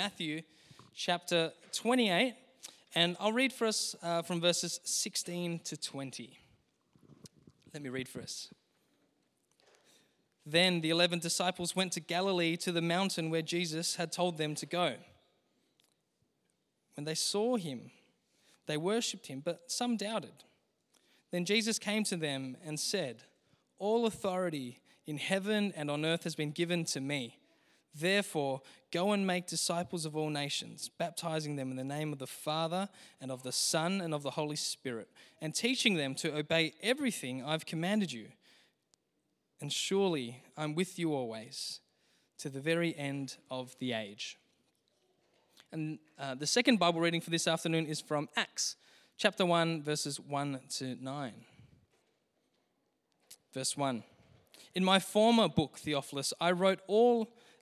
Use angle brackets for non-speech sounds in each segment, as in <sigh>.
Matthew chapter 28, and I'll read for us uh, from verses 16 to 20. Let me read for us. Then the eleven disciples went to Galilee to the mountain where Jesus had told them to go. When they saw him, they worshipped him, but some doubted. Then Jesus came to them and said, All authority in heaven and on earth has been given to me. Therefore, go and make disciples of all nations, baptizing them in the name of the Father and of the Son and of the Holy Spirit, and teaching them to obey everything I've commanded you. And surely I'm with you always to the very end of the age. And uh, the second Bible reading for this afternoon is from Acts chapter 1, verses 1 to 9. Verse 1. In my former book, Theophilus, I wrote all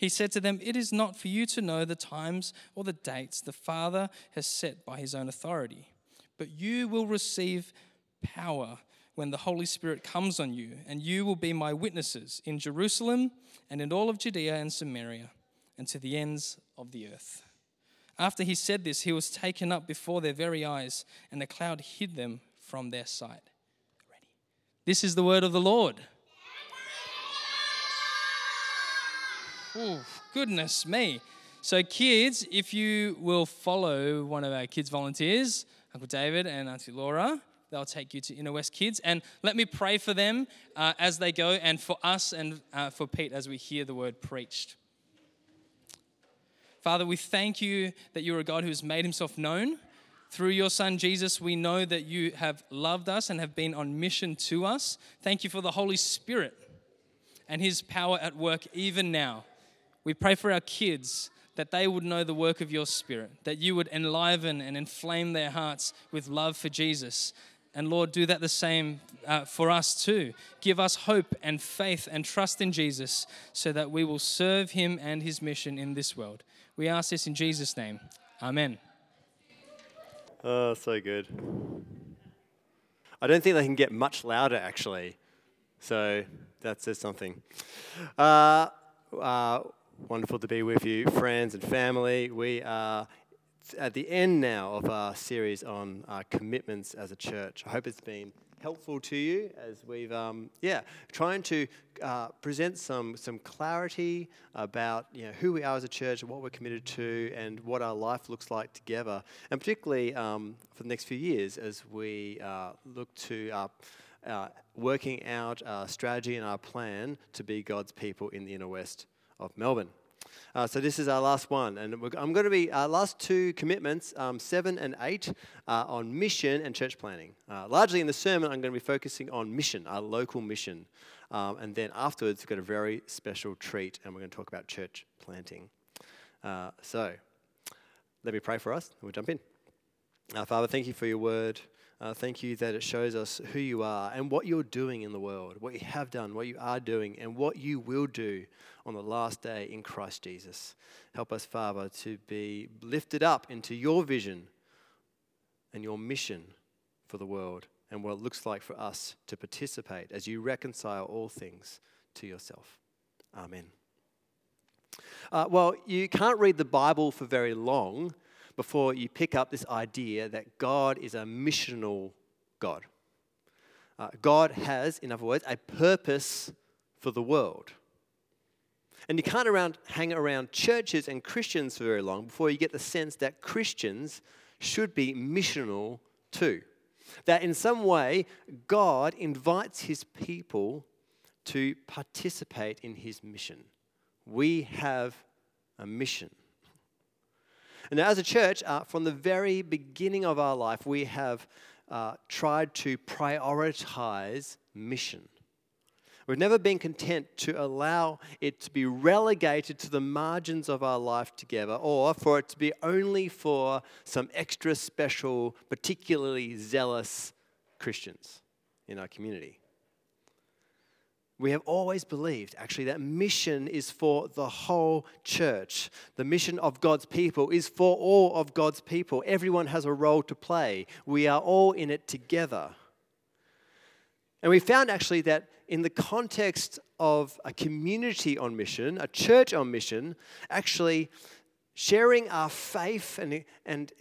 He said to them, It is not for you to know the times or the dates the Father has set by his own authority, but you will receive power when the Holy Spirit comes on you, and you will be my witnesses in Jerusalem and in all of Judea and Samaria and to the ends of the earth. After he said this, he was taken up before their very eyes, and the cloud hid them from their sight. This is the word of the Lord. Oh, goodness me. So, kids, if you will follow one of our kids volunteers, Uncle David and Auntie Laura, they'll take you to Inner West Kids. And let me pray for them uh, as they go, and for us and uh, for Pete as we hear the word preached. Father, we thank you that you're a God who has made himself known. Through your Son Jesus, we know that you have loved us and have been on mission to us. Thank you for the Holy Spirit and his power at work even now. We pray for our kids that they would know the work of your Spirit, that you would enliven and inflame their hearts with love for Jesus. And Lord, do that the same uh, for us too. Give us hope and faith and trust in Jesus so that we will serve him and his mission in this world. We ask this in Jesus' name. Amen. Oh, so good. I don't think they can get much louder, actually. So that says something. Uh, uh, Wonderful to be with you, friends and family. We are at the end now of our series on our commitments as a church. I hope it's been helpful to you as we've, um, yeah, trying to uh, present some some clarity about you know who we are as a church and what we're committed to and what our life looks like together, and particularly um, for the next few years as we uh, look to. Uh, uh, working out our strategy and our plan to be God's people in the inner west of Melbourne. Uh, so this is our last one, and I'm going to be our last two commitments, um, seven and eight, uh, on mission and church planting. Uh, largely in the sermon, I'm going to be focusing on mission, our local mission, um, and then afterwards we've got a very special treat, and we're going to talk about church planting. Uh, so let me pray for us, and we'll jump in. Uh, Father, thank you for your word. Uh, thank you that it shows us who you are and what you're doing in the world, what you have done, what you are doing, and what you will do on the last day in Christ Jesus. Help us, Father, to be lifted up into your vision and your mission for the world and what it looks like for us to participate as you reconcile all things to yourself. Amen. Uh, well, you can't read the Bible for very long before you pick up this idea that God is a missional God. Uh, God has, in other words, a purpose for the world. And you can't around, hang around churches and Christians for very long before you get the sense that Christians should be missional too. That in some way, God invites his people to participate in his mission. We have a mission. And as a church, uh, from the very beginning of our life, we have uh, tried to prioritize mission. We've never been content to allow it to be relegated to the margins of our life together or for it to be only for some extra special, particularly zealous Christians in our community we have always believed, actually, that mission is for the whole church. The mission of God's people is for all of God's people. Everyone has a role to play. We are all in it together. And we found actually that in the context of a community on mission, a church on mission, actually sharing our faith and, and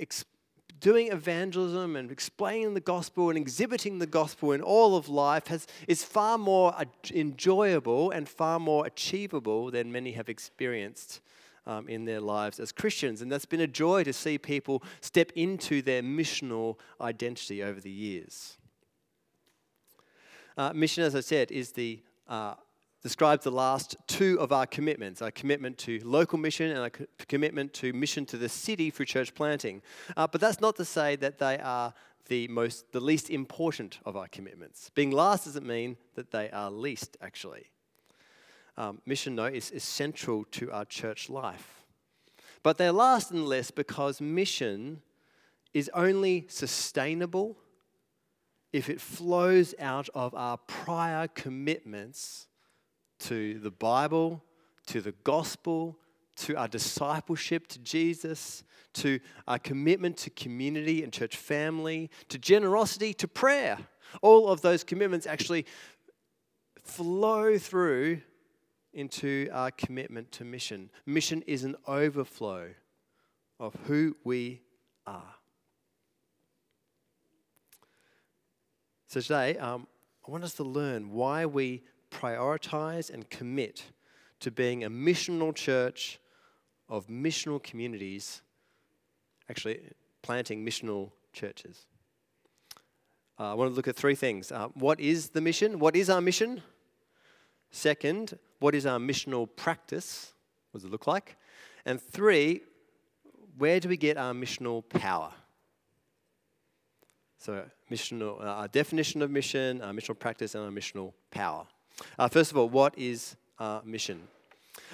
doing evangelism and explaining the gospel and exhibiting the gospel in all of life has, is far more enjoyable and far more achievable than many have experienced um, in their lives as Christians. And that's been a joy to see people step into their missional identity over the years. Uh, mission, as I said, is the uh, describes the last two of our commitments our commitment to local mission and a commitment to mission to the city through church planting. Uh, but that's not to say that they are the, most, the least important of our commitments. Being last doesn't mean that they are least, actually. Um, mission, no, is, is central to our church life. But they're last and least because mission is only sustainable if it flows out of our prior commitments to the Bible, to the gospel, to our discipleship to Jesus, to our commitment to community and church family, to generosity, to prayer. All of those commitments actually flow through into our commitment to mission. Mission is an overflow of who we are. So today, um, I want us to learn why we prioritize and commit to being a missional church of missional communities, actually planting missional churches. Uh, I want to look at three things. Uh, what is the mission? What is our mission? Second, what is our missional practice? What does it look like? And three, where do we get our missional power? So, missional, uh, our definition of mission, our missional practice, and our missional power. Uh, first of all, what is uh, mission?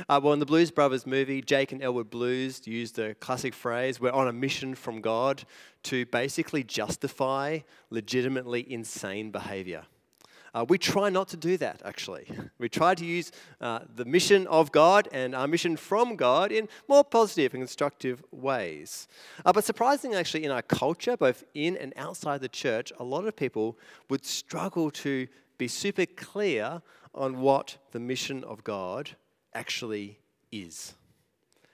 Uh, well, in the Blues Brothers movie, Jake and Elwood Blues used the classic phrase, we're on a mission from God, to basically justify legitimately insane behavior. Uh, we try not to do that, actually. We try to use uh, the mission of God and our mission from God in more positive and constructive ways. Uh, but surprisingly, actually, in our culture, both in and outside the church, a lot of people would struggle to be super clear on what the mission of God actually is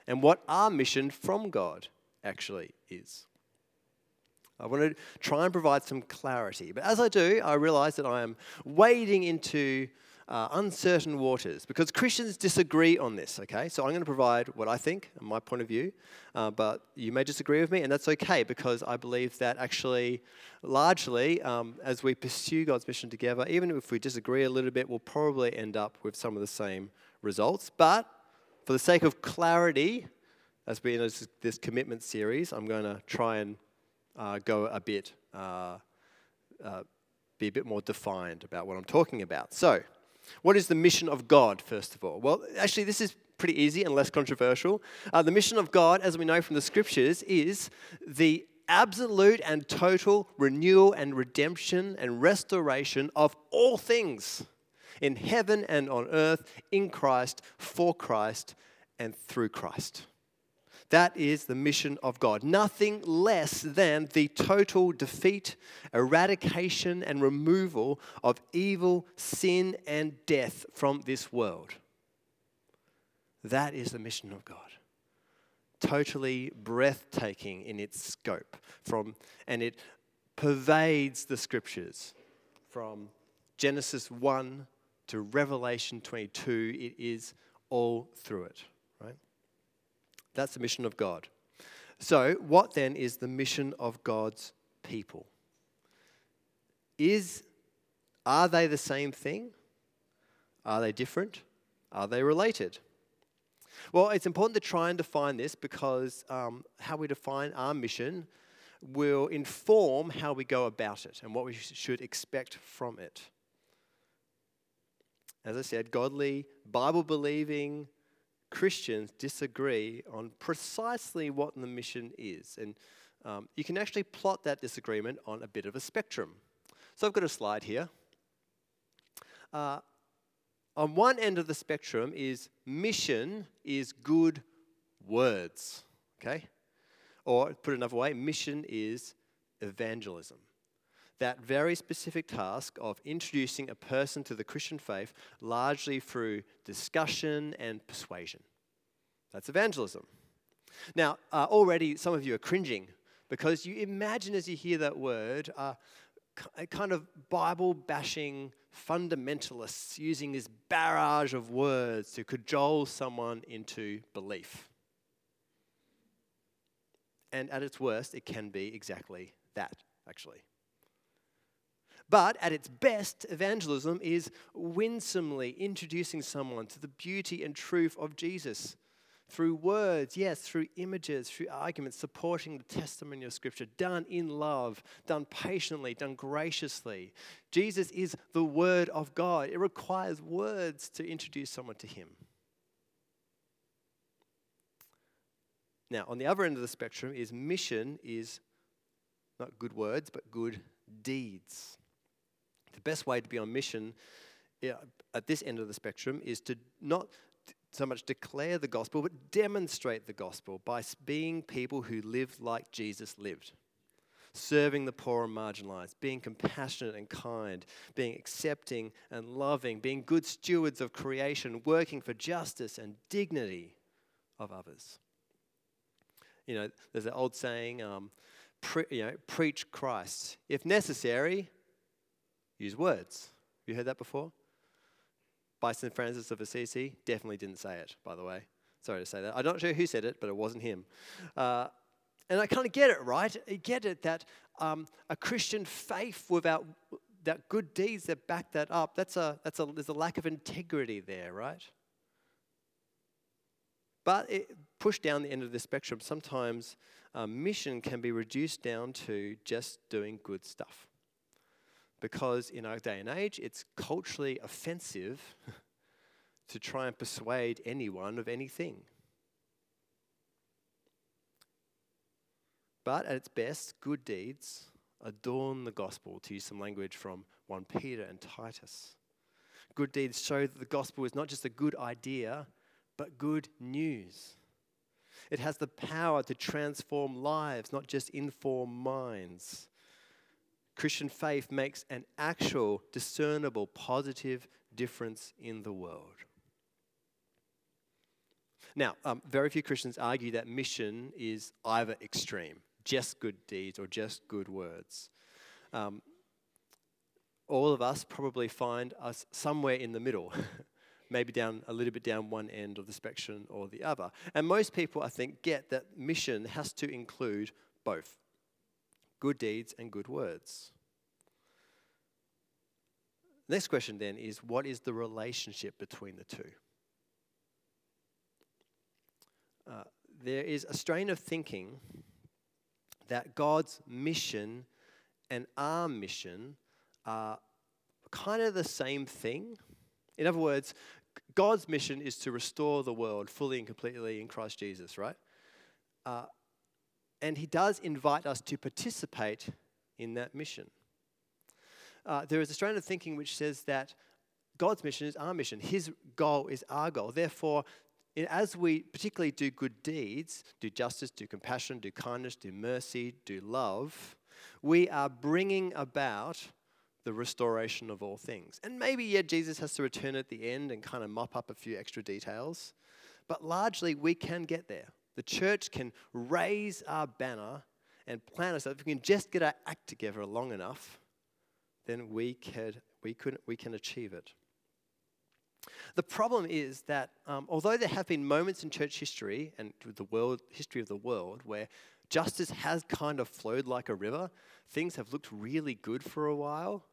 and what our mission from God actually is. I want to try and provide some clarity. But as I do, I realize that I am wading into uh, uncertain waters because Christians disagree on this, okay? So I'm going to provide what I think and my point of view, uh, but you may disagree with me, and that's okay because I believe that actually, largely, um, as we pursue God's mission together, even if we disagree a little bit, we'll probably end up with some of the same results. But for the sake of clarity, as we in this, this commitment series, I'm going to try and uh, go a bit, uh, uh, be a bit more defined about what I'm talking about. So, what is the mission of God, first of all? Well, actually, this is pretty easy and less controversial. Uh, the mission of God, as we know from the scriptures, is the absolute and total renewal and redemption and restoration of all things in heaven and on earth, in Christ, for Christ, and through Christ. That is the mission of God. Nothing less than the total defeat, eradication, and removal of evil, sin, and death from this world. That is the mission of God. Totally breathtaking in its scope, from, and it pervades the scriptures from Genesis 1 to Revelation 22. It is all through it. That's the mission of God. So, what then is the mission of God's people? Is, are they the same thing? Are they different? Are they related? Well, it's important to try and define this because um, how we define our mission will inform how we go about it and what we should expect from it. As I said, godly, Bible believing Christians disagree on precisely what the mission is. And um, you can actually plot that disagreement on a bit of a spectrum. So I've got a slide here. Uh, on one end of the spectrum is mission is good words, okay? Or put another way, mission is evangelism. That very specific task of introducing a person to the Christian faith largely through discussion and persuasion. That's evangelism. Now, uh, already some of you are cringing because you imagine as you hear that word uh, a kind of Bible bashing fundamentalists using this barrage of words to cajole someone into belief. And at its worst, it can be exactly that, actually. But at its best, evangelism is winsomely introducing someone to the beauty and truth of Jesus through words, yes, through images, through arguments, supporting the testimony of Scripture, done in love, done patiently, done graciously. Jesus is the Word of God. It requires words to introduce someone to Him. Now, on the other end of the spectrum is mission is not good words, but good deeds. The best way to be on mission at this end of the spectrum is to not so much declare the gospel, but demonstrate the gospel by being people who live like Jesus lived. Serving the poor and marginalized, being compassionate and kind, being accepting and loving, being good stewards of creation, working for justice and dignity of others. You know, there's an old saying, um, pre- you know, preach Christ. If necessary, use words. Have you heard that before? by St. Francis of Assisi. Definitely didn't say it, by the way. Sorry to say that. I'm not sure who said it, but it wasn't him. Uh, and I kind of get it, right? I get it that um, a Christian faith without that good deeds that back that up, that's a, that's a, there's a lack of integrity there, right? But it, pushed down the end of the spectrum, sometimes um, mission can be reduced down to just doing good stuff because in our day and age, it's culturally offensive <laughs> to try and persuade anyone of anything. But at its best, good deeds adorn the gospel, to use some language from 1 Peter and Titus. Good deeds show that the gospel is not just a good idea, but good news. It has the power to transform lives, not just inform minds. Christian faith makes an actual, discernible, positive difference in the world. Now, um, very few Christians argue that mission is either extreme, just good deeds or just good words. Um, all of us probably find us somewhere in the middle, <laughs> maybe down a little bit down one end of the spectrum or the other. And most people, I think, get that mission has to include both good deeds and good words. Next question then is what is the relationship between the two? Uh, there is a strain of thinking that God's mission and our mission are kind of the same thing. In other words, God's mission is to restore the world fully and completely in Christ Jesus, right? Uh, and he does invite us to participate in that mission. Uh, there is a strand of thinking which says that God's mission is our mission, His goal is our goal. Therefore, as we particularly do good deeds, do justice, do compassion, do kindness, do mercy, do love, we are bringing about the restoration of all things. And maybe, yeah, Jesus has to return at the end and kind of mop up a few extra details, but largely we can get there. The church can raise our banner and plan ourselves. If we can just get our act together long enough, then we can, we could, we can achieve it. The problem is that um, although there have been moments in church history and the world history of the world where justice has kind of flowed like a river, things have looked really good for a while.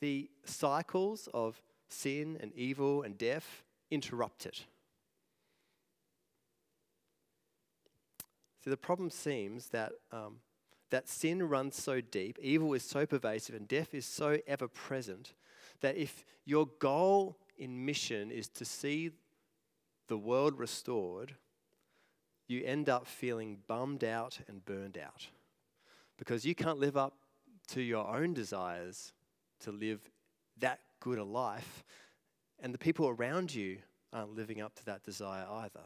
The cycles of sin and evil and death interrupt it. So the problem seems that, um, that sin runs so deep, evil is so pervasive, and death is so ever present that if your goal in mission is to see the world restored, you end up feeling bummed out and burned out because you can't live up to your own desires to live that good a life, and the people around you aren't living up to that desire either.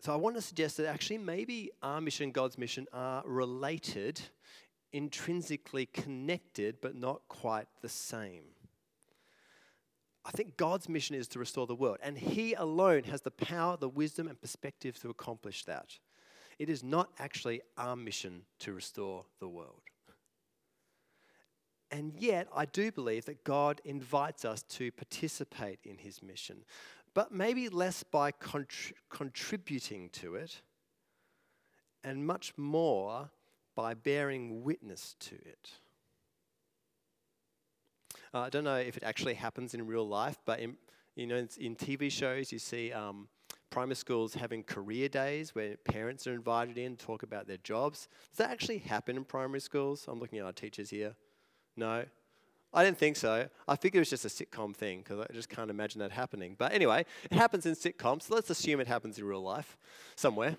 So I want to suggest that actually maybe our mission, and God's mission, are related, intrinsically connected, but not quite the same. I think God's mission is to restore the world, and He alone has the power, the wisdom, and perspective to accomplish that. It is not actually our mission to restore the world. And yet, I do believe that God invites us to participate in His mission, but maybe less by contr- contributing to it, and much more by bearing witness to it. Uh, I don't know if it actually happens in real life, but in, you know, in, in TV shows, you see um, primary schools having career days where parents are invited in to talk about their jobs. Does that actually happen in primary schools? I'm looking at our teachers here. No? I didn't think so. I figured it was just a sitcom thing because I just can't imagine that happening. But anyway, it happens in sitcoms. So let's assume it happens in real life somewhere.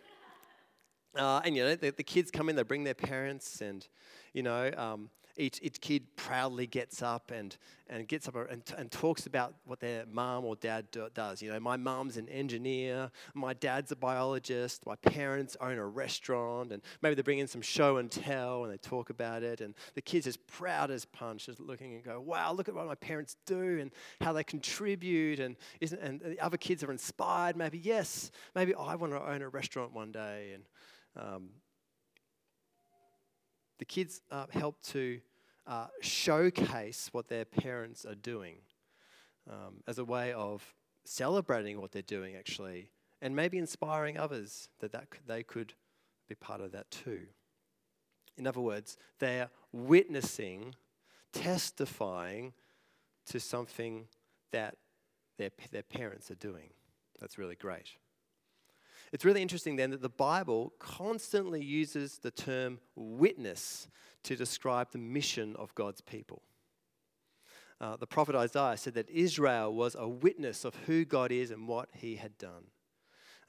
Uh, and you know, the, the, kids come in, they bring their parents, and you know, um, each, each kid proudly gets up and, and gets up and, and talks about what their mom or dad do, does. You know, my mom's an engineer, my dad's a biologist, my parents own a restaurant, and maybe they bring in some show and tell and they talk about it. And the kid's as proud as punch, just looking and go, wow, look at what my parents do and how they contribute. And, isn't, and the other kids are inspired. Maybe, yes, maybe I want to own a restaurant one day. And um, the kids uh, help to uh, showcase what their parents are doing um, as a way of celebrating what they're doing, actually, and maybe inspiring others that, that they could be part of that too. In other words, they're witnessing, testifying to something that their, their parents are doing. That's really great. It's really interesting then that the Bible constantly uses the term witness to describe the mission of God's people. Uh, the prophet Isaiah said that Israel was a witness of who God is and what he had done.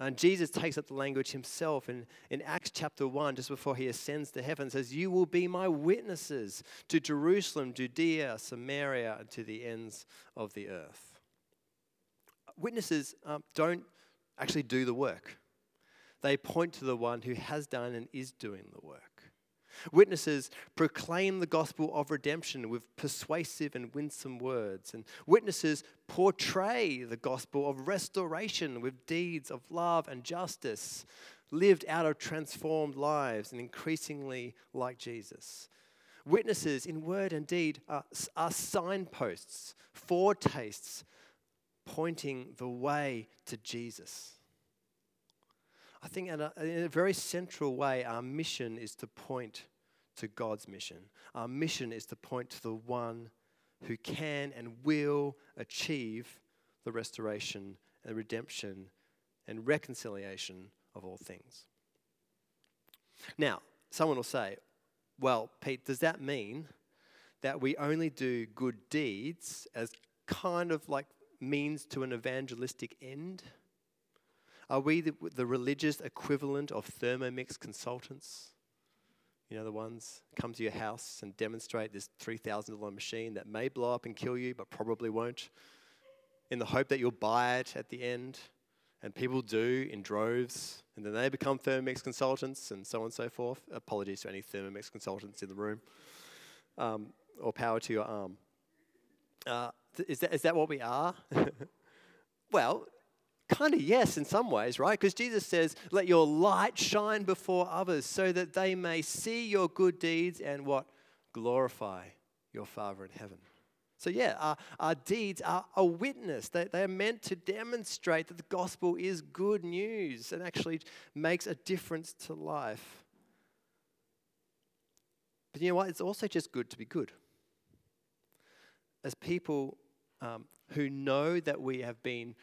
And Jesus takes up the language himself in, in Acts chapter 1, just before he ascends to heaven, says, You will be my witnesses to Jerusalem, Judea, Samaria, and to the ends of the earth. Witnesses um, don't actually do the work. They point to the one who has done and is doing the work. Witnesses proclaim the gospel of redemption with persuasive and winsome words. And witnesses portray the gospel of restoration with deeds of love and justice, lived out of transformed lives and increasingly like Jesus. Witnesses in word and deed are, are signposts, foretastes, pointing the way to Jesus. I think in a, in a very central way, our mission is to point to God's mission. Our mission is to point to the one who can and will achieve the restoration and redemption and reconciliation of all things. Now, someone will say, well, Pete, does that mean that we only do good deeds as kind of like means to an evangelistic end? Are we the, the religious equivalent of Thermomix consultants? You know, the ones come to your house and demonstrate this $3,000 machine that may blow up and kill you, but probably won't, in the hope that you'll buy it at the end. And people do in droves, and then they become Thermomix consultants, and so on and so forth. Apologies to any Thermomix consultants in the room, um, or power to your arm. Uh, is, that, is that what we are? <laughs> well, Kind of yes, in some ways, right? Because Jesus says, Let your light shine before others so that they may see your good deeds and what? Glorify your Father in heaven. So, yeah, our, our deeds are a witness. They, they are meant to demonstrate that the gospel is good news and actually makes a difference to life. But you know what? It's also just good to be good. As people um, who know that we have been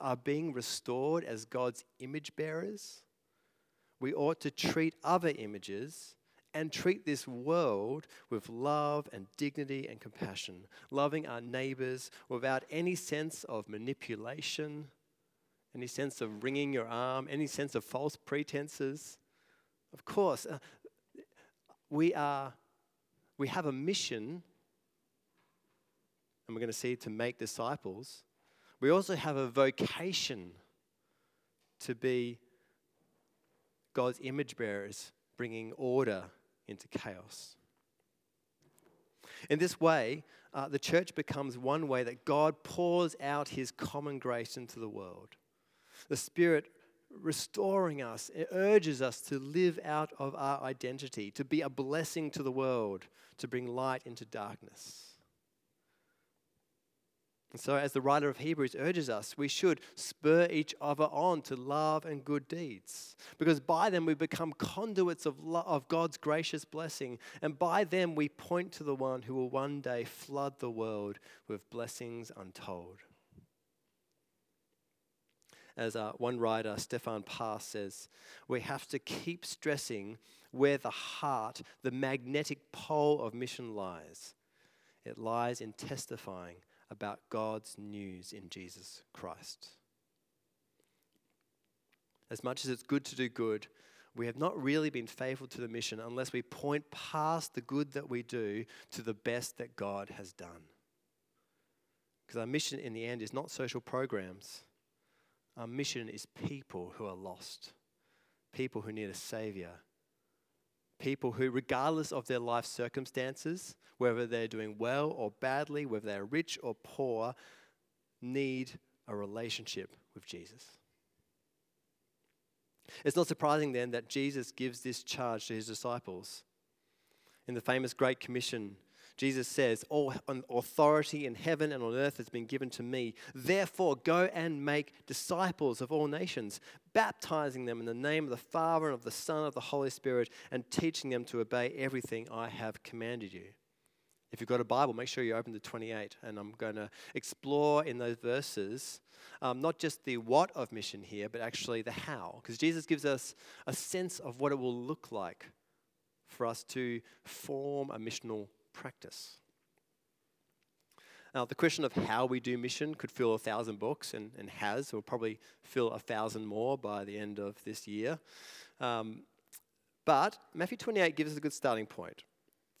are being restored as God's image bearers, we ought to treat other images and treat this world with love and dignity and compassion, loving our neighbors without any sense of manipulation, any sense of wringing your arm, any sense of false pretenses. Of course, uh, we are we have a mission and we're going to see to make disciples. We also have a vocation to be God's image bearers, bringing order into chaos. In this way, uh, the church becomes one way that God pours out his common grace into the world. The Spirit restoring us, it urges us to live out of our identity, to be a blessing to the world, to bring light into darkness. So, as the writer of Hebrews urges us, we should spur each other on to love and good deeds, because by them we become conduits of, of God's gracious blessing, and by them we point to the one who will one day flood the world with blessings untold. As uh, one writer, Stefan Paas, says, we have to keep stressing where the heart, the magnetic pole of mission lies. It lies in testifying about God's news in Jesus Christ. As much as it's good to do good, we have not really been faithful to the mission unless we point past the good that we do to the best that God has done. Because our mission in the end is not social programs, our mission is people who are lost, people who need a Savior, people who, regardless of their life circumstances, whether they're doing well or badly, whether they're rich or poor, need a relationship with Jesus. It's not surprising then that Jesus gives this charge to his disciples. In the famous Great Commission, Jesus says, All authority in heaven and on earth has been given to me. Therefore, go and make disciples of all nations, baptizing them in the name of the Father and of the Son and of the Holy Spirit, and teaching them to obey everything I have commanded you. If you've got a Bible, make sure you open to 28, and I'm going to explore in those verses um, not just the what of mission here, but actually the how, because Jesus gives us a sense of what it will look like for us to form a missional practice. Now, the question of how we do mission could fill a thousand books and, and has, will probably fill a thousand more by the end of this year. Um, but Matthew 28 gives us a good starting point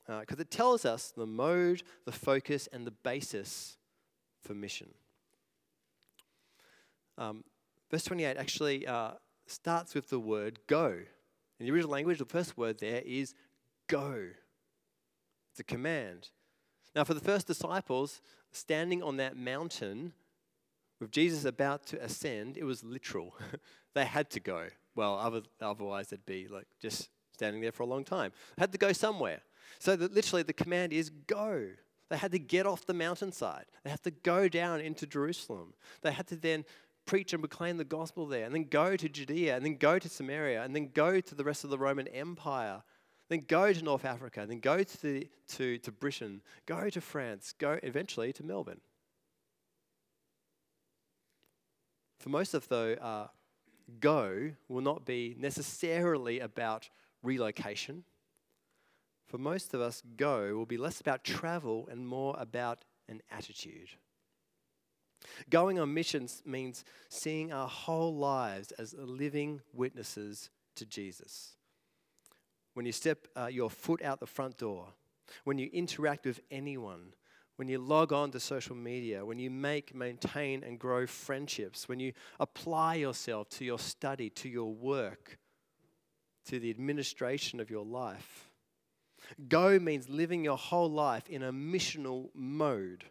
because uh, it tells us the mode, the focus, and the basis for mission. Um, verse 28 actually uh, starts with the word go. In the original language, the first word there is go. It's a command. Now, for the first disciples, standing on that mountain with Jesus about to ascend, it was literal. <laughs> they had to go. Well, other, otherwise, they'd be like just standing there for a long time. Had to go somewhere. So, that literally, the command is go. They had to get off the mountainside. They had to go down into Jerusalem. They had to then preach and proclaim the gospel there, and then go to Judea, and then go to Samaria, and then go to the rest of the Roman Empire then go to North Africa, then go to, the, to, to Britain, go to France, go eventually to Melbourne. For most of though, uh, go will not be necessarily about relocation. For most of us, go will be less about travel and more about an attitude. Going on missions means seeing our whole lives as living witnesses to Jesus when you step uh, your foot out the front door, when you interact with anyone, when you log on to social media, when you make, maintain, and grow friendships, when you apply yourself to your study, to your work, to the administration of your life. Go means living your whole life in a missional mode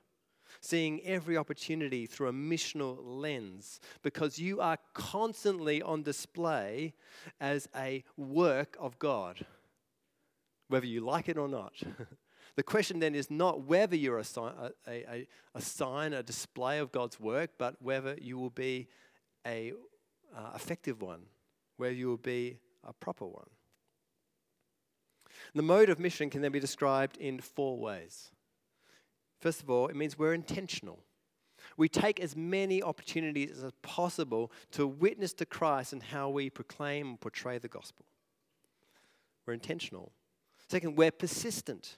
seeing every opportunity through a missional lens because you are constantly on display as a work of God, whether you like it or not. <laughs> the question then is not whether you're a, sign, a, a, a sign, a display of God's work, but whether you will be a uh, effective one, whether you will be a proper one. The mode of mission can then be described in four ways. First of all, it means we're intentional. We take as many opportunities as possible to witness to Christ and how we proclaim and portray the gospel. We're intentional. Second, we're persistent.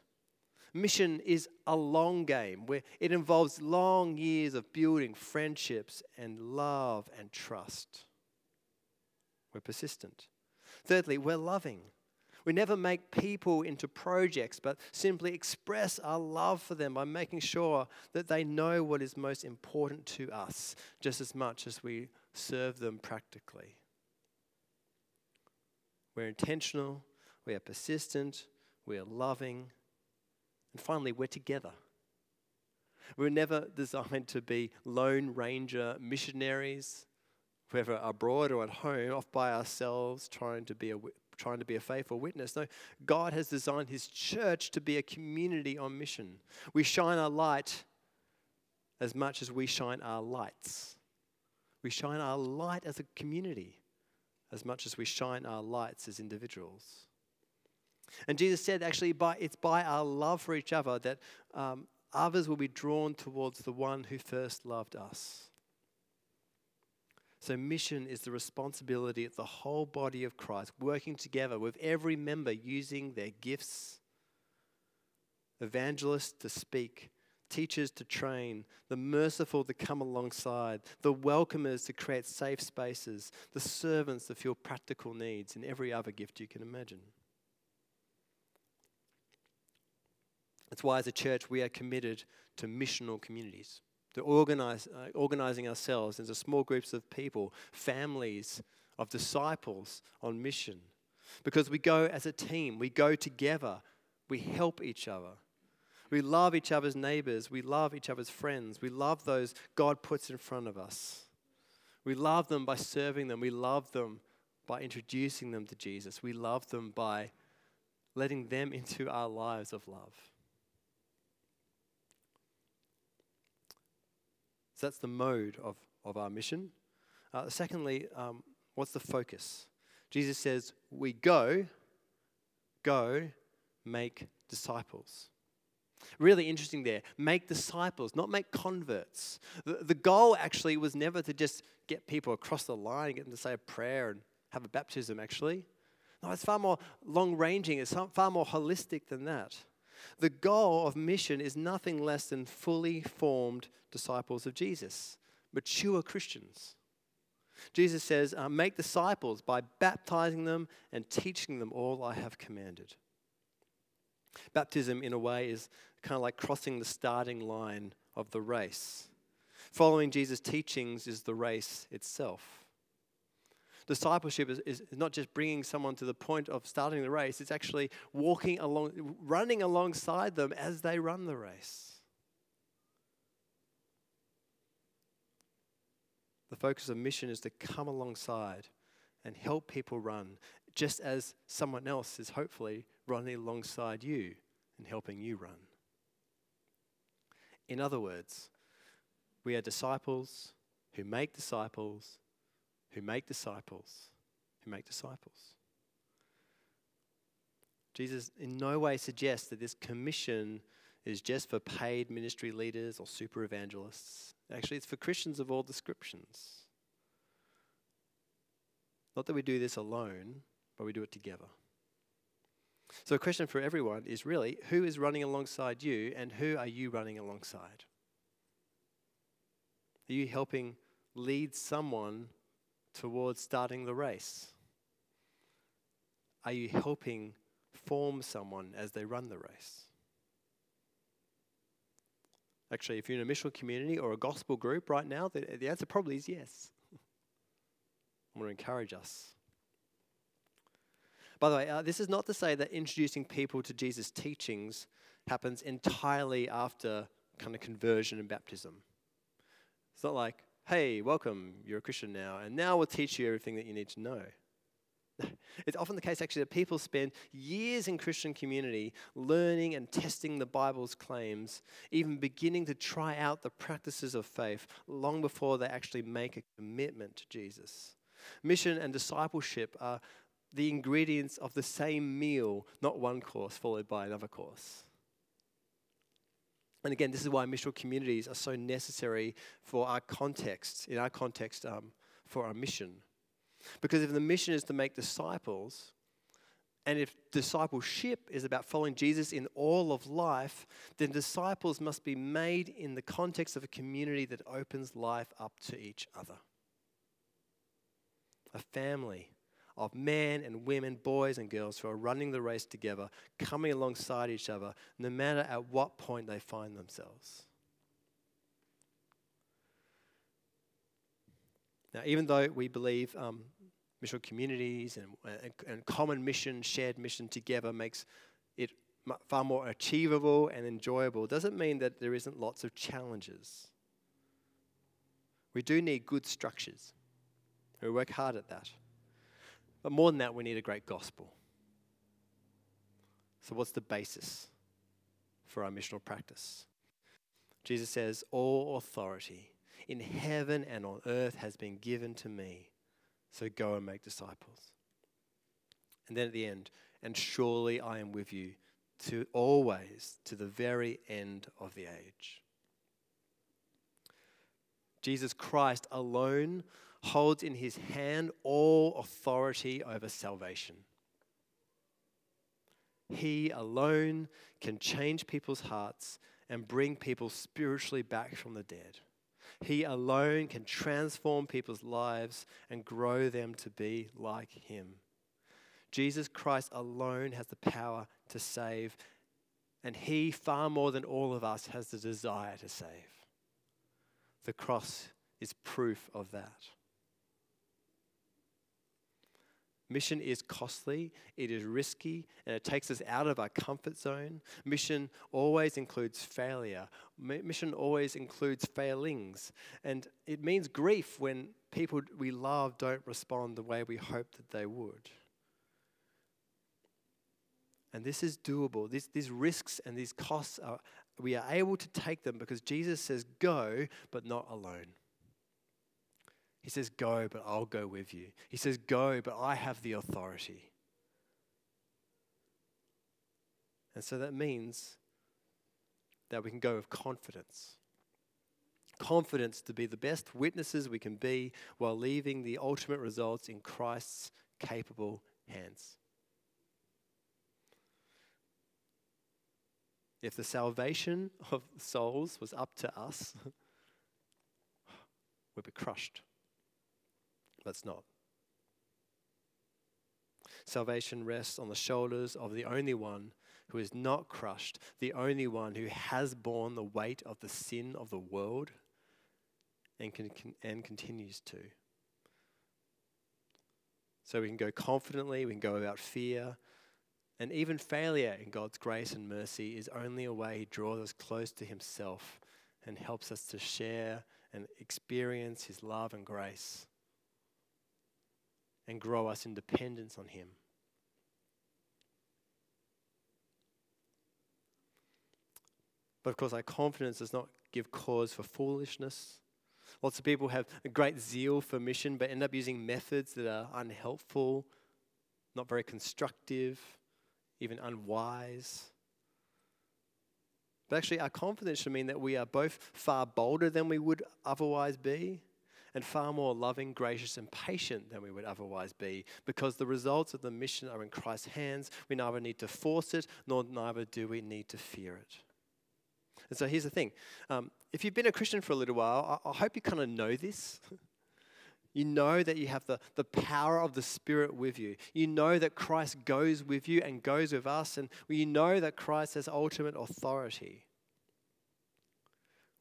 Mission is a long game where it involves long years of building friendships and love and trust. We're persistent. Thirdly, we're loving. We never make people into projects, but simply express our love for them by making sure that they know what is most important to us, just as much as we serve them practically. We're intentional, we are persistent, we are loving, and finally, we're together. We're never <laughs> designed to be lone ranger missionaries, whether abroad or at home, off by ourselves, trying to be a, trying to be a faithful witness. No, God has designed His church to be a community on mission. We shine our light as much as we shine our lights. We shine our light as a community as much as we shine our lights as individuals. And Jesus said, actually, by, it's by our love for each other that um, others will be drawn towards the one who first loved us. So, mission is the responsibility of the whole body of Christ working together with every member using their gifts evangelists to speak, teachers to train, the merciful to come alongside, the welcomers to create safe spaces, the servants to fill practical needs, and every other gift you can imagine. That's why, as a church, we are committed to missional communities, to organize, uh, organizing ourselves into small groups of people, families of disciples on mission. Because we go as a team, we go together, we help each other. We love each other's neighbors, we love each other's friends, we love those God puts in front of us. We love them by serving them, we love them by introducing them to Jesus, we love them by letting them <laughs> into our lives of love. So that's the mode of, of our mission. Uh, secondly, um, what's the focus? Jesus says, We go, go, make disciples. Really interesting there. Make disciples, not make converts. The, the goal actually was never to just get people across the line and get them to say a prayer and have a baptism, actually. No, it's far more long ranging, it's far more holistic than that. The goal of mission is nothing less than fully formed disciples of Jesus, mature Christians. Jesus says, uh, Make disciples by baptizing them and teaching them all I have commanded. Baptism, in a way, is kind of like crossing the starting line of the race. Following Jesus' teachings is the race itself. Discipleship is, is not just bringing someone to the point of starting the race, it's actually walking along, running alongside them as they run the race. The focus of mission is to come alongside and help people run, just as someone else is hopefully running alongside you and helping you run. In other words, we are disciples who make disciples who make disciples, who make disciples. Jesus in no way suggests that this commission is just for paid ministry leaders or super evangelists. Actually, it's for Christians of all descriptions. Not that we do this alone, but we do it together. So, a question for everyone is really who is running alongside you and who are you running alongside? Are you helping lead someone towards starting the race? Are you helping form someone as they run the race? Actually, if you're in a mission community or a gospel group right now, the, the answer probably is yes. I want to encourage us. By the way, uh, this is not to say that introducing people to Jesus' teachings happens entirely after kind of conversion and baptism. It's not like, hey, welcome, you're a Christian now, and now we'll teach you everything that you need to know. <laughs> It's often the case, actually, that people spend years in Christian community learning and testing the Bible's claims, even beginning to try out the practices of faith long before they actually make a commitment to Jesus. Mission and discipleship are the ingredients of the same meal, not one course followed by another course. And again, this is why missional communities are so necessary for our context, in our context, um, for our mission. Because if the mission is to make disciples, and if discipleship is about following Jesus in all of life, then disciples must be made in the context of a community that opens life up to each other. A family of men and women, boys and girls who are running the race together, coming alongside each other, no matter at what point they find themselves. Now, even though we believe um, missional communities and, and, and, common mission, shared mission together makes it far more achievable and enjoyable, doesn't mean that there isn't lots of challenges. We do need good structures. We work hard at that. But more than that, we need a great gospel. So, what's the basis for our missional practice? Jesus says, All authority in heaven and on earth has been given to me. So go and make disciples. And then at the end, and surely I am with you to always to the very end of the age. Jesus Christ alone holds in his hand all authority over salvation. He alone can change people's hearts and bring people spiritually back from the dead. He alone can transform people's lives and grow them to be like Him. Jesus Christ alone has the power to save, and He, far more than all of us, has the desire to save. The cross is proof of that. Mission is costly, it is risky, and it takes us out of our comfort zone. Mission always includes failure, mission always includes failings. And it means grief when people we love don't respond the way we hope that they would. And this is doable. These, these risks and these costs, are, we are able to take them because Jesus says, go, but not alone. He says, Go, but I'll go with you. He says, Go, but I have the authority. And so that means that we can go with confidence. Confidence to be the best witnesses we can be while leaving the ultimate results in Christ's capable hands. If the salvation of souls was up to us, <laughs> we'd be crushed. Let's not. Salvation rests on the shoulders of the only one who is not crushed, the only one who has borne the weight of the sin of the world and, can, and continues to. So we can go confidently, we can go without fear, and even failure in God's grace and mercy is only a way He draws us close to Himself and helps us to share and experience His love and grace and grow us in dependence on Him. But of course, our confidence does not give cause for foolishness. Lots of people have a great zeal for mission, but end up using methods that are unhelpful, not very constructive, even unwise. But actually, our confidence should mean that we are both far bolder than we would otherwise be and far more loving, gracious, and patient than we would otherwise be because the results of the mission are in Christ's hands. We neither need to force it, nor neither do we need to fear it. And so here's the thing um, if you've been a Christian for a little while, I, I hope you kind of know this. <laughs> You know that you have the, the power of the Spirit with you. You know that Christ goes with you and goes with us, and you know that Christ has ultimate authority.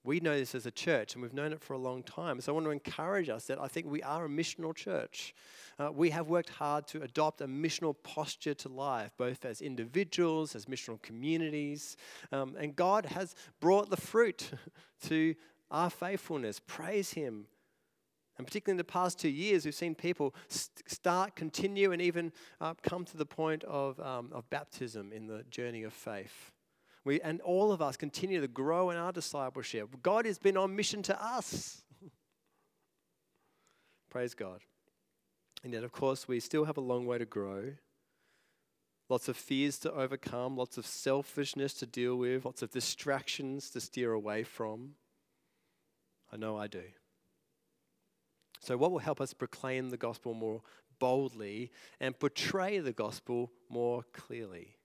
We know this as a church, and we've known it for a long time. So I want to encourage us that I think we are a missional church. Uh, we have worked hard to adopt a missional posture to life, both as individuals, as missional communities. Um, and God has brought the fruit <laughs> to our faithfulness. Praise Him. And particularly in the past two years, we've seen people st- start, continue, and even uh, come to the point of, um, of baptism in the journey of faith. We, and all of us continue to grow in our discipleship. God has been on mission to us. <laughs> Praise God. And yet, of course, we still have a long way to grow. Lots of fears to overcome, lots of selfishness to deal with, lots of distractions to steer away from. I know I do. So, what will help us proclaim the gospel more boldly and portray the gospel more clearly?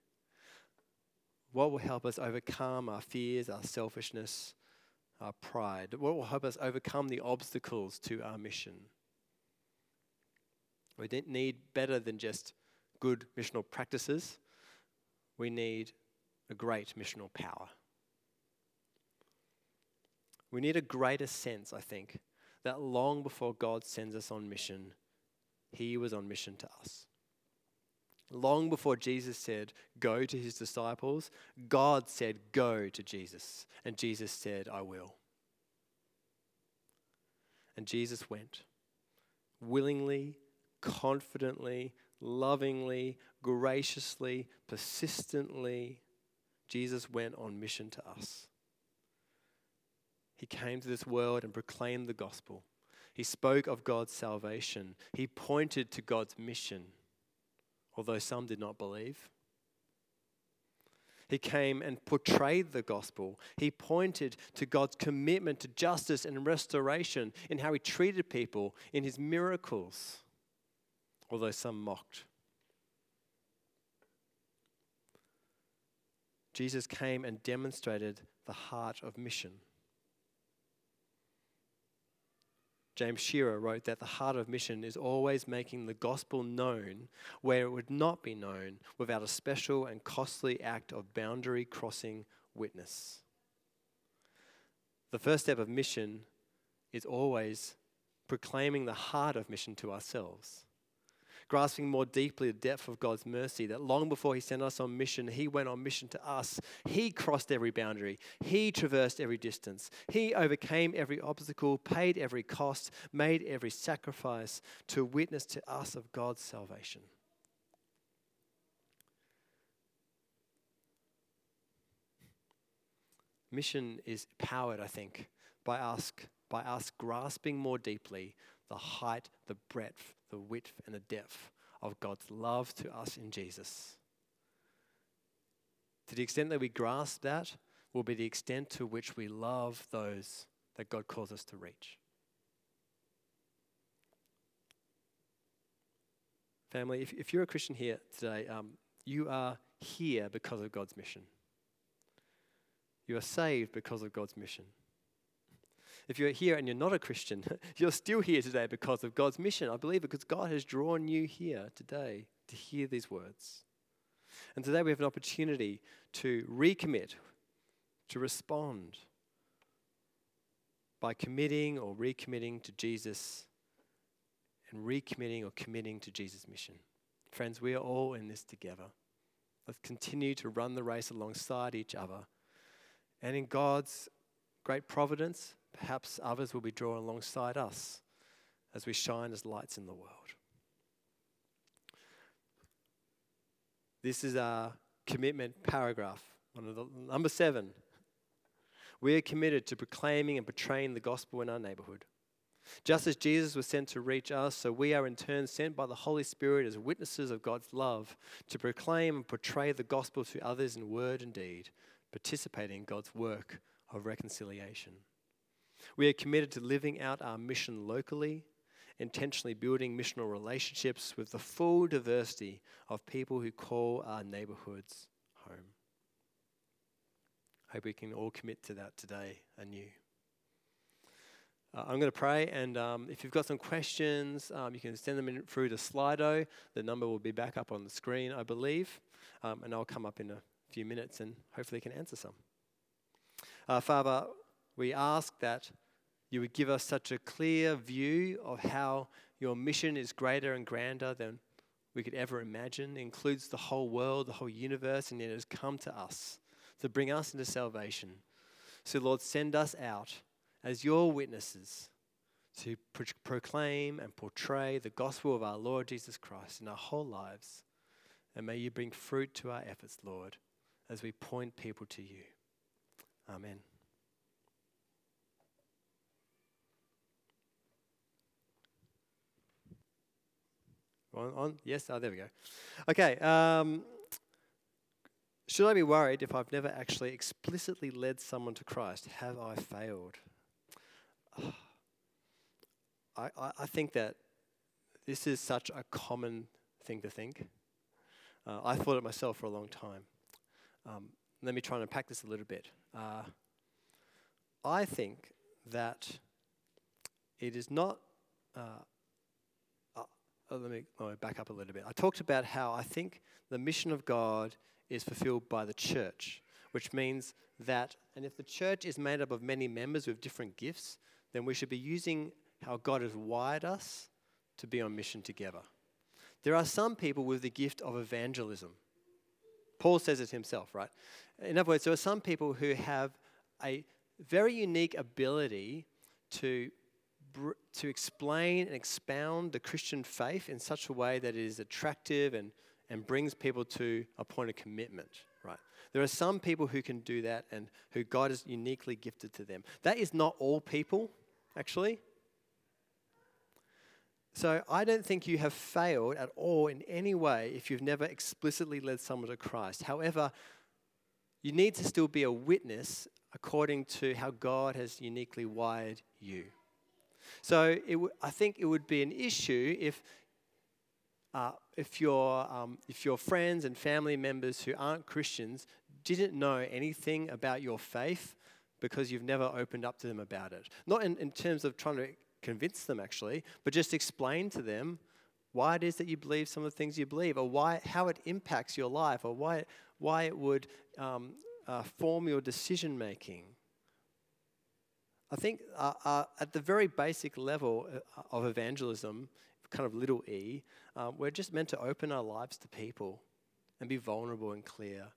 What will help us overcome our fears, our selfishness, our pride? What will help us overcome the obstacles to our mission? We need better than just good missional practices. We need a great missional power. We need a greater sense, I think, that long before God sends us on mission, He was on mission to us. Long before Jesus said, Go to His disciples, God said, Go to Jesus. And Jesus said, I will. And Jesus went willingly, confidently, lovingly, graciously, persistently. Jesus went on mission to us. He came to this world and proclaimed the gospel. He spoke of God's salvation. He pointed to God's mission, although some did not believe. He came and portrayed the gospel. He pointed to God's commitment to justice and restoration in how he treated people in his miracles, although some mocked. Jesus came and demonstrated the heart of mission. James Shearer wrote that the heart of mission is always making the gospel known where it would not be known without a special and costly act of boundary crossing witness. The first step of mission is always proclaiming the heart of mission to ourselves grasping more deeply the depth of God's mercy, that long before He sent us on mission, He went on mission to us. He crossed every boundary, He traversed every distance, He overcame every obstacle, paid every cost, made every sacrifice to witness to us of God's salvation. Mission is powered, I think, by us, by us grasping more deeply the height, the breadth, the width, and the depth of God's love to us in Jesus. To the extent that we grasp that, will be the extent to which we love those that God calls us to reach. Family, if, if you're a Christian here today, um, you are here because of God's mission. You are saved because of God's mission. If you're here and you're not a Christian, <laughs> you're still here today because of God's mission. I believe it because God has drawn you here today to hear these words. And today we have an opportunity to recommit, to respond by committing or recommitting to Jesus and recommitting or committing to Jesus' mission. Friends, we are all in this together. Let's continue to run the race alongside each other. And in God's great providence, perhaps others will be drawn alongside us as we shine as lights in the world. This is our commitment paragraph, one of the number seven. We are committed to proclaiming and portraying the gospel in our neighborhood. Just as Jesus was sent to reach us, so we are in turn sent by the Holy Spirit as witnesses of God's love to proclaim and portray the gospel to others in word and deed, participating in God's work of reconciliation. We are committed to living out our mission locally, intentionally building missional relationships with the full diversity of people who call our neighborhoods home. I hope we can all commit to that today anew. Uh, I'm going to pray, and um, if you've got some questions, um, you can send them in through to Slido. The number will be back up on the screen, I believe, um, and I'll come up in a few minutes and hopefully can answer some. Uh, Father, we ask that you would give us such a clear view of how your mission is greater and grander than we could ever imagine, it includes the whole world, the whole universe, and it has come to us to bring us into salvation. So, Lord, send us out as your witnesses to pro- proclaim and portray the gospel of our Lord Jesus Christ in our whole lives. And may you bring fruit to our efforts, Lord, as we point people to you. Amen. On, on? Yes? Oh, there we go. Okay. Um, should I be worried if I've never actually explicitly led someone to Christ? Have I failed? <sighs> I, I, I think that this is such a common thing to think. Uh, I thought it myself for a long time. Um, let me try and unpack this a little bit. Uh, I think that it is not. Uh, uh, let, me, let me back up a little bit. I talked about how I think the mission of God is fulfilled by the church, which means that, and if the church is made up of many members with different gifts, then we should be using how God has wired us to be on mission together. There are some people with the gift of evangelism. Paul says it himself, right? In other words, there are some people who have a very unique ability to, to explain and expound the Christian faith in such a way that it is attractive and, and brings people to a point of commitment, right? There are some people who can do that and who God has uniquely gifted to them. That is not all people, actually. So I don't think you have failed at all in any way if you've never explicitly led someone to Christ. However, you need to still be a witness according to how God has uniquely wired you. So w- I think it would be an issue if, uh, if, your, um, if your friends and family members who aren't Christians didn't know anything about your faith because you've never opened up to them about it. Not in, in terms of trying to convince them, actually, but just explain to them why it is that you believe some of the things you believe, or why, how it impacts your life, or why, why it would um, uh, form your decision making. I think uh, uh, at the very basic level uh, of evangelism, kind of little e, um, we're just meant to open our lives to people and be vulnerable and clear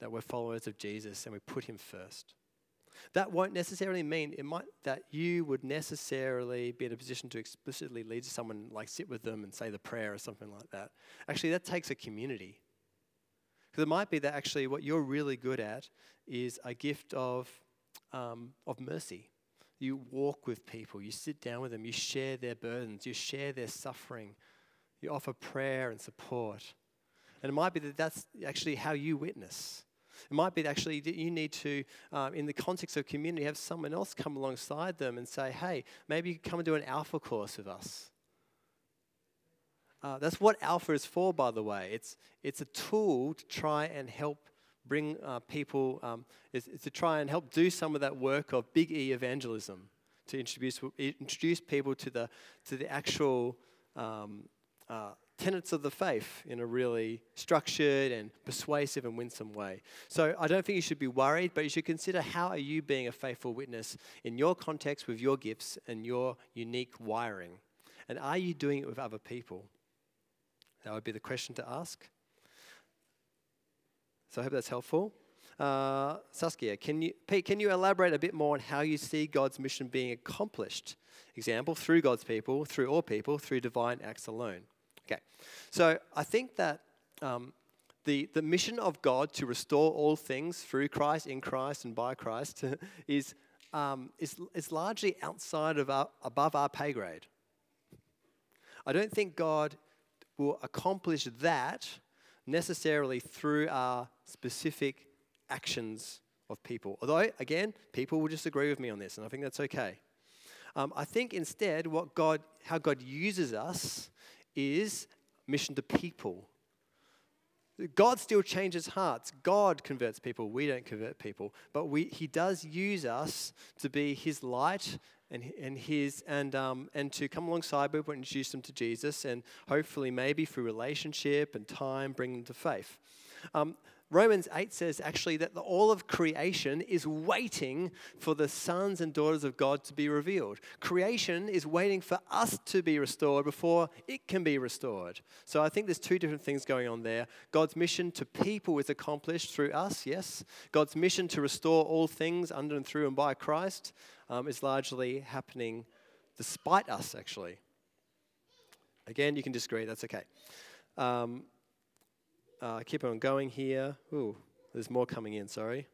that we're followers of Jesus and we put him first. That won't necessarily mean it might that you would necessarily be in a position to explicitly lead someone, like sit with them and say the prayer or something like that. Actually, that takes a community. Because it might be that actually what you're really good at is a gift of, um, of mercy. You walk with people, you sit down with them, you share their burdens, you share their suffering, you offer prayer and support. And it might be that that's actually how you witness. It might be actually that you need to, um, in the context of community, have someone else come alongside them and say, hey, maybe you come and do an alpha course with us. Uh, that's what alpha is for, by the way. It's, it's a tool to try and help bring uh, people, um, is, is to try and help do some of that work of big E evangelism, to introduce, introduce people to the, to the actual um, uh, tenets of the faith in a really structured and persuasive and winsome way. So I don't think you should be worried, but you should consider how are you being a faithful witness in your context with your gifts and your unique wiring? And are you doing it with other people? That would be the question to ask. So I hope that's helpful. Uh, Saskia, can you, Pete, can you elaborate a bit more on how you see God's mission being accomplished? Example, through God's people, through all people, through divine acts alone. Okay, so I think that um, the, the mission of God to restore all things through Christ, in Christ, and by Christ <laughs> is, um, is, is largely outside of our, above our pay grade. I don't think God will accomplish that necessarily through our specific actions of people. Although, again, people will disagree with me on this, and I think that's okay. Um, I think instead, what God, how God uses us is mission to people. God still changes hearts. God converts people. We don't convert people. But we, He does use us to be His light and, and, his, and, um, and to come alongside people and introduce them to Jesus and hopefully, maybe through relationship and time, bring them to faith. Um, Romans 8 says actually that the, all of creation is waiting for the sons and daughters of God to be revealed. Creation is waiting for us to be restored before it can be restored. So I think there's two different things going on there. God's mission to people is accomplished through us, yes. God's mission to restore all things under and through and by Christ um, is largely happening despite us, actually. Again, you can disagree, that's okay. Um, uh, keep on going here. Ooh, there's more coming in, sorry.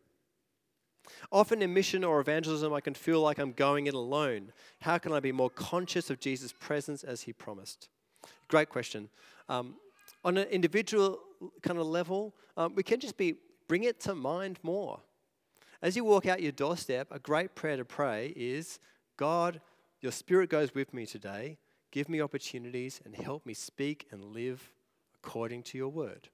Often in mission or evangelism, I can feel like I'm going it alone. How can I be more conscious of Jesus' presence as he promised? great question. Um, on an individual kind of level, um, we can just be bring it to mind more. As you walk out your doorstep, a great prayer to pray is God, your spirit goes with me today. Give me opportunities and help me speak and live according to your word.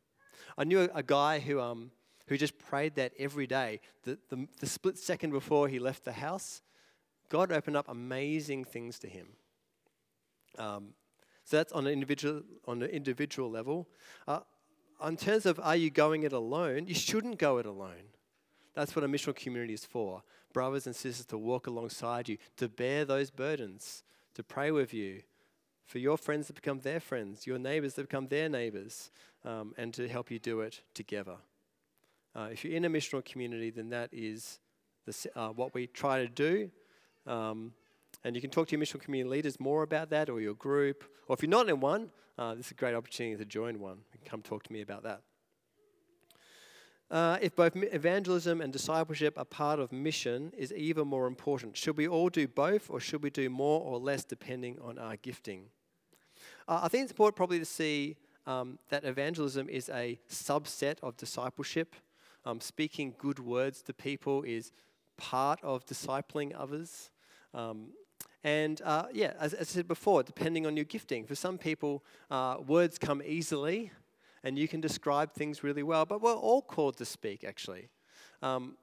I knew a, a guy who, um, who just prayed that every day. The, the, the split second before he left the house, God opened up amazing things to him. Um, so that's on an individual, on an individual level. Uh, in terms of are you going it alone, you shouldn't go it alone. That's what a missional community is for. Brothers and sisters to walk alongside you, to bear those burdens, to pray with you, for your friends to become their friends, your neighbors to become their neighbors, um, and to help you do it together. Uh, if you're in a missional community, then that is the, uh, what we try to do. Um, and you can talk to your missional community leaders more about that or your group. Or if you're not in one, uh, this is a great opportunity to join one. Come talk to me about that. Uh, if both evangelism and discipleship are part of mission, is even more important. Should we all do both, or should we do more or less depending on our gifting? Uh, I think it's important probably to see um, that evangelism is a subset of discipleship. Um, speaking good words to people is part of discipling others. Um, and uh, yeah, as, as, I said before, depending on your gifting, for some people, uh, words come easily and you can describe things really well, but we're all called to speak, actually. Um,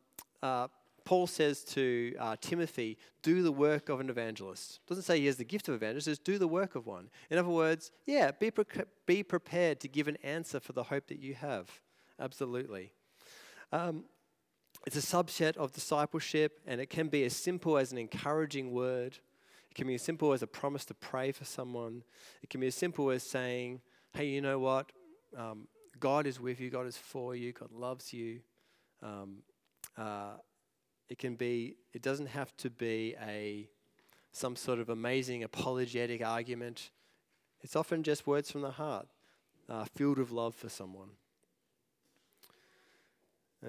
uh, Paul says to uh, Timothy, do the work of an evangelist. Doesn't say he has the gift of evangelist, says do the work of one. In other words, yeah, be, pre- be prepared to give an answer for the hope that you have. Absolutely. Um, it's a subset of discipleship, and it can be as simple as an encouraging word it can be as simple as a promise to pray for someone. It can be as simple as saying, hey, you know what? Um, God is with you, God is for you, God loves you. Um, uh, it can be, it doesn't have to be a some sort of amazing apologetic argument. It's often just words from the heart, uh, filled with love for someone. Uh,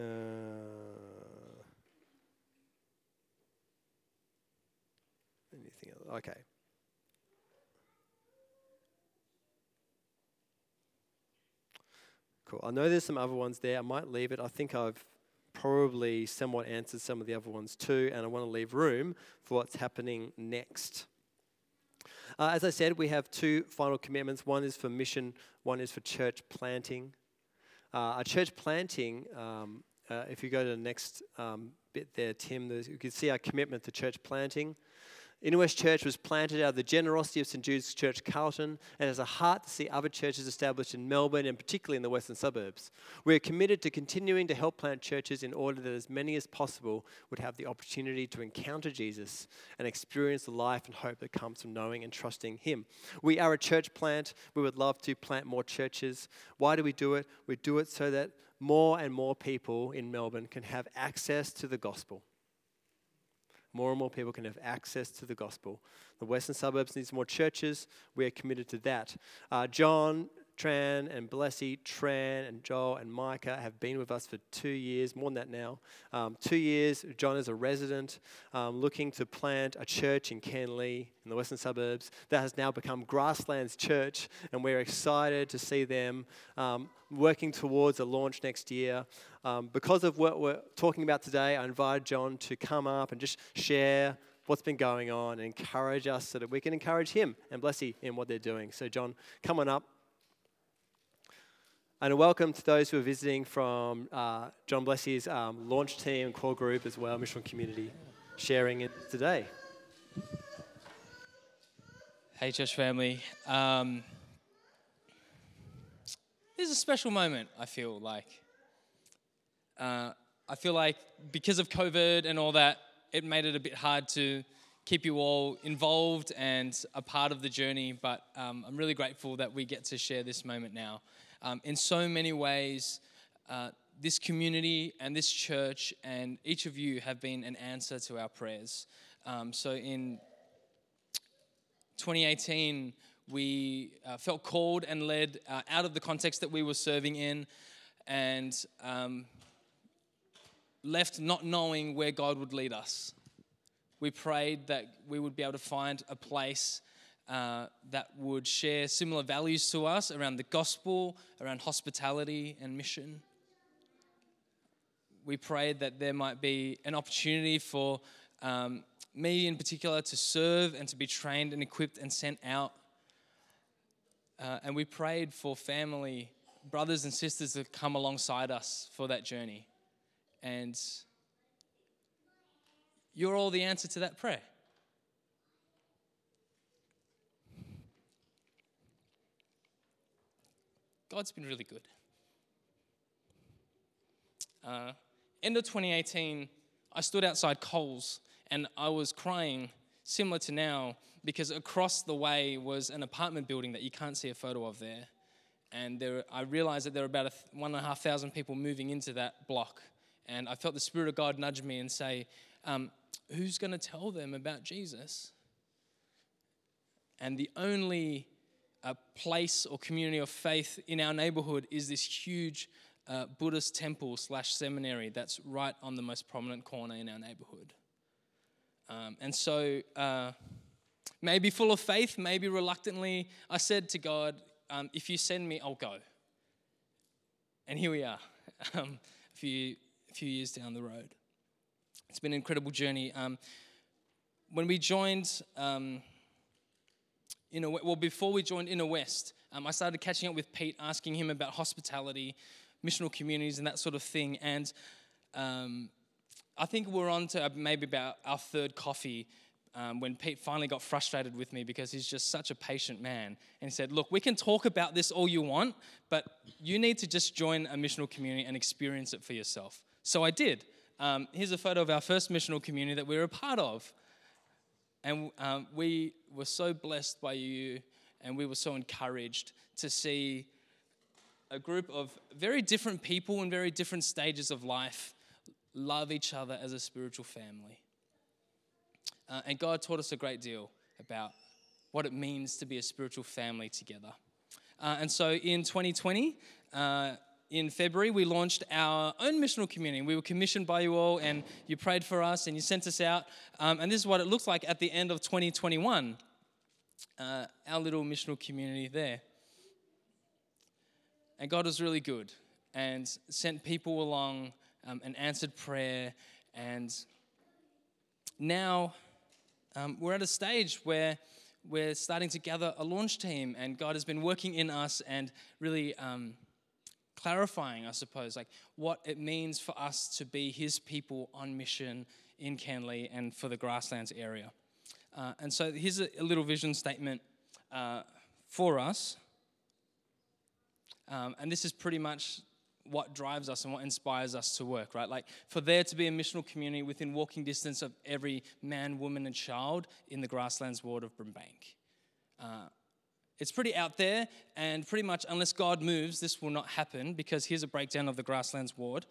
anything else? Okay. Cool. I know there's some other ones there. I might leave it. I think I've probably somewhat answered some of the other ones too, and I want to leave room for what's happening next. Uh, as I said, we have two final commitments. One is for mission, one is for church planting. Uh, a church planting, um, uh, if you go to the next um, bit there, Tim, you can see our commitment to church planting. Inner West Church was planted out of the generosity of St. Jude's Church Carlton and has a heart to see other churches established in Melbourne and particularly in the western suburbs. We are committed to continuing to help plant churches in order that as many as possible would have the opportunity to encounter Jesus and experience the life and hope that comes from knowing and trusting Him. We are a church plant. We would love to plant more churches. Why do we do it? We do it so that more and more people in Melbourne can have access to the gospel more and more people can have access to the gospel. The western suburbs needs more churches. We are committed to that. Uh, John Tran and Blessy, Tran and Joel and Micah have been with us for two years, more than that now. Um, two years, John is a resident um, looking to plant a church in Cairnlea in the western suburbs that has now become Grasslands Church, and we're excited to see them um, working towards a launch next year. Um, because of what we're talking about today, I invited John to come up and just share what's been going on and encourage us so that we can encourage him and Blessy in what they're doing. So, John, come on up. And a welcome to those who are visiting from uh, John Blessy's um, launch team core group as well, Mission Community, sharing it today. Hey, church family. Um, this is a special moment, I feel like. Uh, I feel like because of COVID and all that, it made it a bit hard to keep you all involved and a part of the journey, but um, I'm really grateful that we get to share this moment now. Um, in so many ways, uh, this community and this church and each of you have been an answer to our prayers. Um, so in 2018, we uh, felt called and led uh, out of the context that we were serving in and um, left not knowing where God would lead us. We prayed that we would be able to find a place uh, that would share similar values to us around the gospel, around hospitality and mission. We prayed that there might be an opportunity for um, me in particular to serve and to be trained and equipped and sent out. Uh, and we prayed for family, brothers and sisters to come alongside us for that journey. And you're all the answer to that prayer. God's been really good. Uh, end of 2018, I stood outside Coles and I was crying, similar to now, because across the way was an apartment building that you can't see a photo of there. And there, I realized that there were about a one and a half thousand people moving into that block. And I felt the Spirit of God nudge me and say, um, Who's going to tell them about Jesus? And the only a place or community of faith in our neighborhood is this huge uh, Buddhist temple slash seminary that's right on the most prominent corner in our neighborhood. Um, and so, uh, maybe full of faith, maybe reluctantly, I said to God, um, If you send me, I'll go. And here we are, <laughs> um, a, few, a few years down the road. It's been an incredible journey. Um, when we joined, um, Inner, well, before we joined Inner West, um, I started catching up with Pete, asking him about hospitality, missional communities, and that sort of thing. And um, I think we're on to maybe about our third coffee um, when Pete finally got frustrated with me because he's just such a patient man. And he said, Look, we can talk about this all you want, but you need to just join a missional community and experience it for yourself. So I did. Um, here's a photo of our first missional community that we were a part of. And um, we were so blessed by you, and we were so encouraged to see a group of very different people in very different stages of life love each other as a spiritual family. Uh, and God taught us a great deal about what it means to be a spiritual family together. Uh, and so in 2020, uh, in February, we launched our own missional community. We were commissioned by you all, and you prayed for us, and you sent us out. Um, and this is what it looks like at the end of 2021 uh, our little missional community there. And God was really good and sent people along um, and answered prayer. And now um, we're at a stage where we're starting to gather a launch team, and God has been working in us and really. Um, clarifying, I suppose, like what it means for us to be His people on mission in Cairnlea and for the grasslands area. Uh, and so here's a, a little vision statement uh, for us. Um, and this is pretty much what drives us and what inspires us to work, right? Like for there to be a missional community within walking distance of every man, woman, and child in the grasslands ward of Brimbank. Uh, it's pretty out there, and pretty much unless God moves, this will not happen because here's a breakdown of the grasslands ward.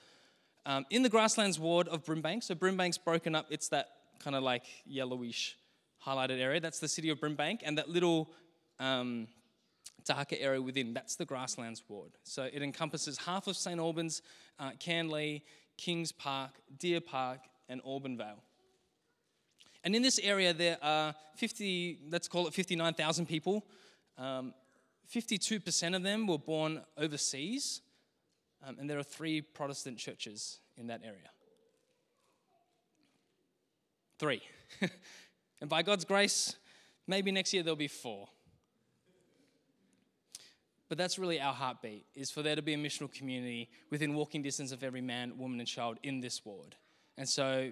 Um, in the grasslands ward of Brimbank, so Brimbank's broken up, it's that kind of like yellowish highlighted area. That's the city of Brimbank, and that little um, area within, that's the grasslands ward. So it encompasses half of St. Albans, uh, Cairnlea, Kings Park, Deer Park, and Auburn And in this area, there are 50, let's call it 59,000 people. Um, 52% of them were born overseas, um, and there are three Protestant churches in that area. Three. <laughs> and by God's grace, maybe next year there'll be four. But that's really our heartbeat, is for there to be a missional community within walking distance of every man, woman, and child in this ward. And so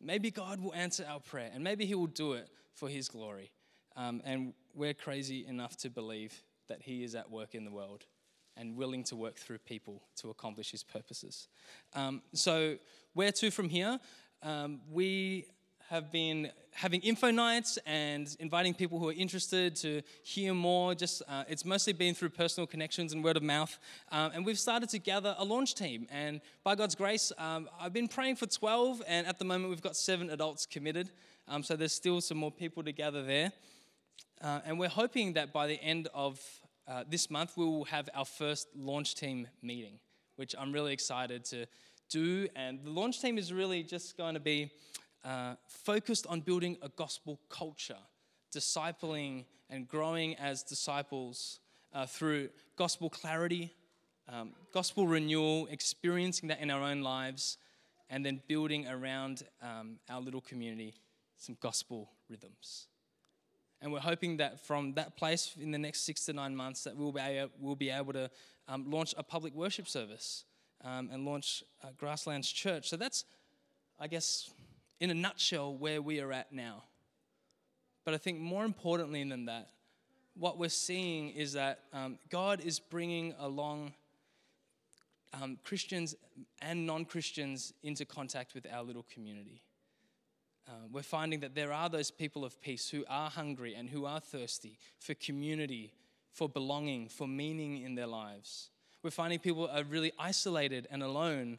maybe God will answer our prayer, and maybe He will do it for His glory. Um, and we're crazy enough to believe that He is at work in the world and willing to work through people to accomplish His purposes. Um, so, where to from here? Um, we have been having info nights and inviting people who are interested to hear more. Just uh, it's mostly been through personal connections and word of mouth. Um, and we've started to gather a launch team. And by God's grace, um, I've been praying for 12, and at the moment we've got seven adults committed. Um, so there's still some more people to gather there. Uh, and we're hoping that by the end of uh, this month, we will have our first launch team meeting, which I'm really excited to do. And the launch team is really just going to be uh, focused on building a gospel culture discipling and growing as disciples uh, through gospel clarity, um, gospel renewal, experiencing that in our own lives, and then building around um, our little community some gospel rhythms. And we're hoping that from that place in the next six to nine months that we'll be able, we'll be able to um, launch a public worship service um, and launch uh, Grasslands Church. So that's, I guess, in a nutshell, where we are at now. But I think more importantly than that, what we're seeing is that um, God is bringing along um, Christians and non Christians into contact with our little community. Uh, we're finding that there are those people of peace who are hungry and who are thirsty for community, for belonging, for meaning in their lives. We're finding people are really isolated and alone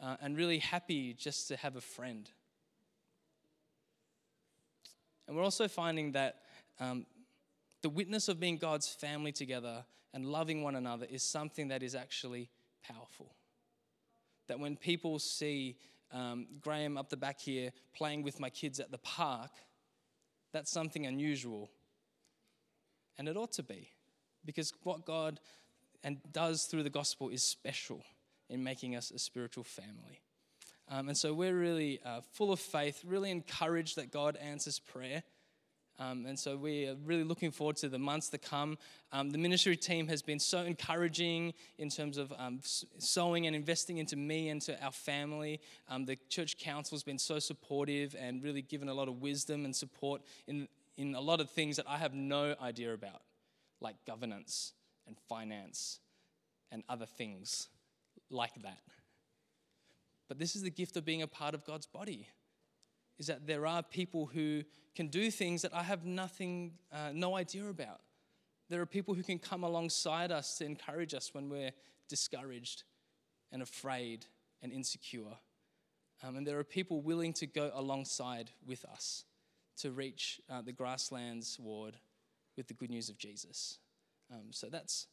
uh, and really happy just to have a friend. And we're also finding that um, the witness of being God's family together and loving one another is something that is actually powerful. That when people see um, Graham up the back here playing with my kids at the park, that's something unusual. And it ought to be, because what God and does through the gospel is special in making us a spiritual family. Um, and so we're really uh, full of faith, really encouraged that God answers prayer. Um, and so we are really looking forward to the months to come. Um, the ministry team has been so encouraging in terms of um, sowing and investing into me and to our family. Um, the church council has been so supportive and really given a lot of wisdom and support in, in a lot of things that I have no idea about, like governance and finance and other things like that. But this is the gift of being a part of God's body is that there are people who can do things that I have nothing, uh, no idea about. There are people who can come alongside us to encourage us when we're discouraged and afraid and insecure. Um, and there are people willing to go alongside with us to reach uh, the grasslands ward with the good news of Jesus. Um, so that's,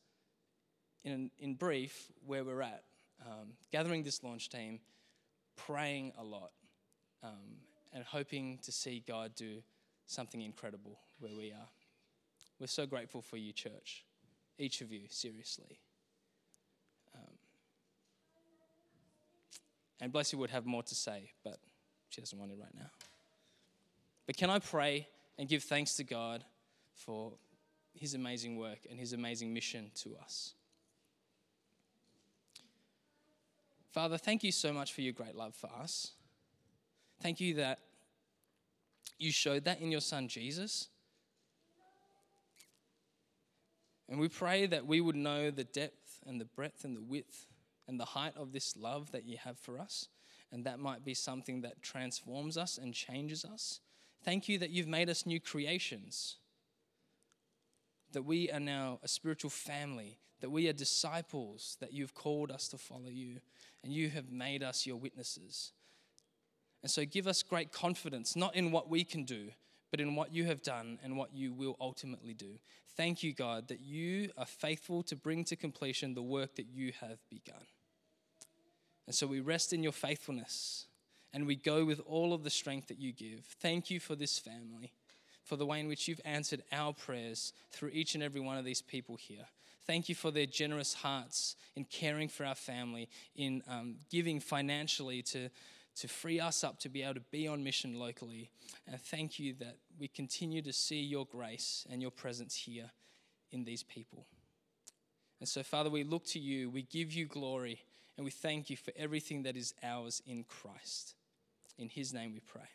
in, in brief, where we're at. Um, gathering this launch team, praying a lot, um, and hoping to see God do something incredible where we are. We're so grateful for you, church, each of you, seriously. Um, and Blessy would have more to say, but she doesn't want it right now. But can I pray and give thanks to God for his amazing work and his amazing mission to us? Father, thank you so much for your great love for us. Thank you that you showed that in your son Jesus. And we pray that we would know the depth and the breadth and the width and the height of this love that you have for us. And that might be something that transforms us and changes us. Thank you that you've made us new creations, that we are now a spiritual family, that we are disciples, that you've called us to follow you, and you have made us your witnesses. And so give us great confidence, not in what we can do, but in what you have done and what you will ultimately do. Thank you, God, that you are faithful to bring to completion the work that you have begun. And so we rest in your faithfulness and we go with all of the strength that you give. Thank you for this family, for the way in which you've answered our prayers through each and every one of these people here. Thank you for their generous hearts in caring for our family, in um, giving financially to to free us up to be able to be on mission locally. And thank you that we continue to see your grace and your presence here in these people. And so, Father, we look to you, we give you glory, and we thank you for everything that is ours in Christ. In his name we pray.